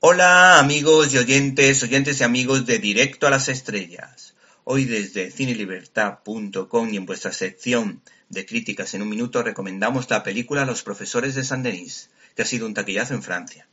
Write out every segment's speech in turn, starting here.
Hola amigos y oyentes, oyentes y amigos de Directo a las Estrellas. Hoy desde cinelibertad.com y en vuestra sección de críticas en un minuto recomendamos la película Los profesores de San Denis, que ha sido un taquillazo en Francia.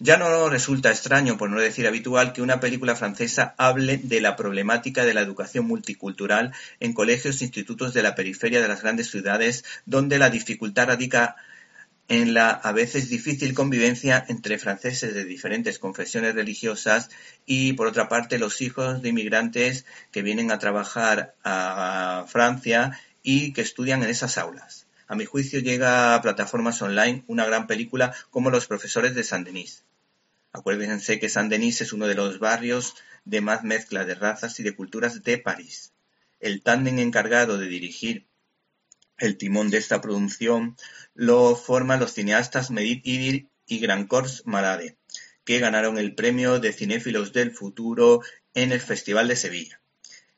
Ya no resulta extraño, por no decir habitual, que una película francesa hable de la problemática de la educación multicultural en colegios e institutos de la periferia de las grandes ciudades, donde la dificultad radica en la a veces difícil convivencia entre franceses de diferentes confesiones religiosas y, por otra parte, los hijos de inmigrantes que vienen a trabajar a Francia y que estudian en esas aulas. A mi juicio llega a plataformas online una gran película como Los profesores de Saint-Denis. Acuérdense que Saint-Denis es uno de los barrios de más mezcla de razas y de culturas de París. El tándem encargado de dirigir el timón de esta producción lo forman los cineastas Medit Idir y Grancors Marade, que ganaron el premio de Cinéfilos del Futuro en el Festival de Sevilla,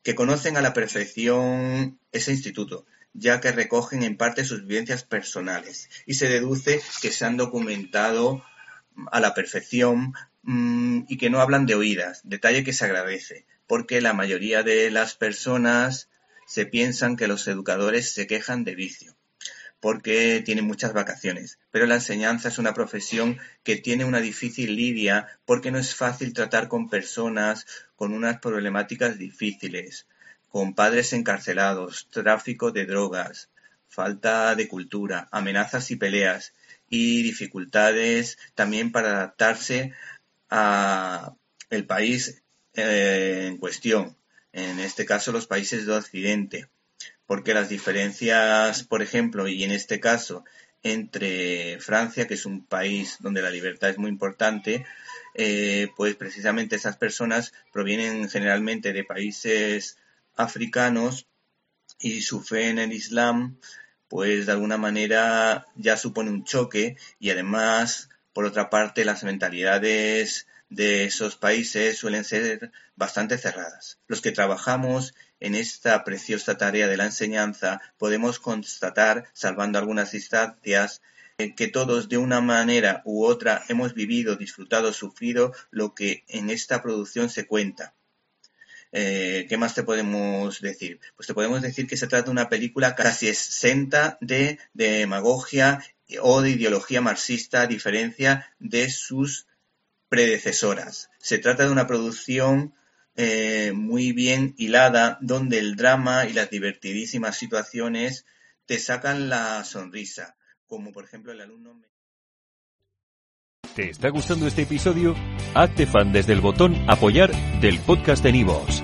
que conocen a la perfección ese instituto, ya que recogen en parte sus vivencias personales y se deduce que se han documentado a la perfección mm, y que no hablan de oídas, detalle que se agradece, porque la mayoría de las personas se piensan que los educadores se quejan de vicio porque tienen muchas vacaciones, pero la enseñanza es una profesión que tiene una difícil lidia porque no es fácil tratar con personas con unas problemáticas difíciles, con padres encarcelados, tráfico de drogas, falta de cultura, amenazas y peleas y dificultades también para adaptarse a el país eh, en cuestión en este caso los países de Occidente, porque las diferencias, por ejemplo, y en este caso, entre Francia, que es un país donde la libertad es muy importante, eh, pues precisamente esas personas provienen generalmente de países africanos y su fe en el Islam, pues de alguna manera ya supone un choque y además, por otra parte, las mentalidades de esos países suelen ser bastante cerradas. Los que trabajamos en esta preciosa tarea de la enseñanza podemos constatar, salvando algunas distancias, eh, que todos de una manera u otra hemos vivido, disfrutado, sufrido lo que en esta producción se cuenta. Eh, ¿Qué más te podemos decir? Pues te podemos decir que se trata de una película casi exenta de, de demagogia o de ideología marxista, a diferencia de sus predecesoras. Se trata de una producción eh, muy bien hilada, donde el drama y las divertidísimas situaciones te sacan la sonrisa, como por ejemplo el alumno. ¿Te está gustando este episodio? Hazte fan desde el botón Apoyar del podcast de Nivos.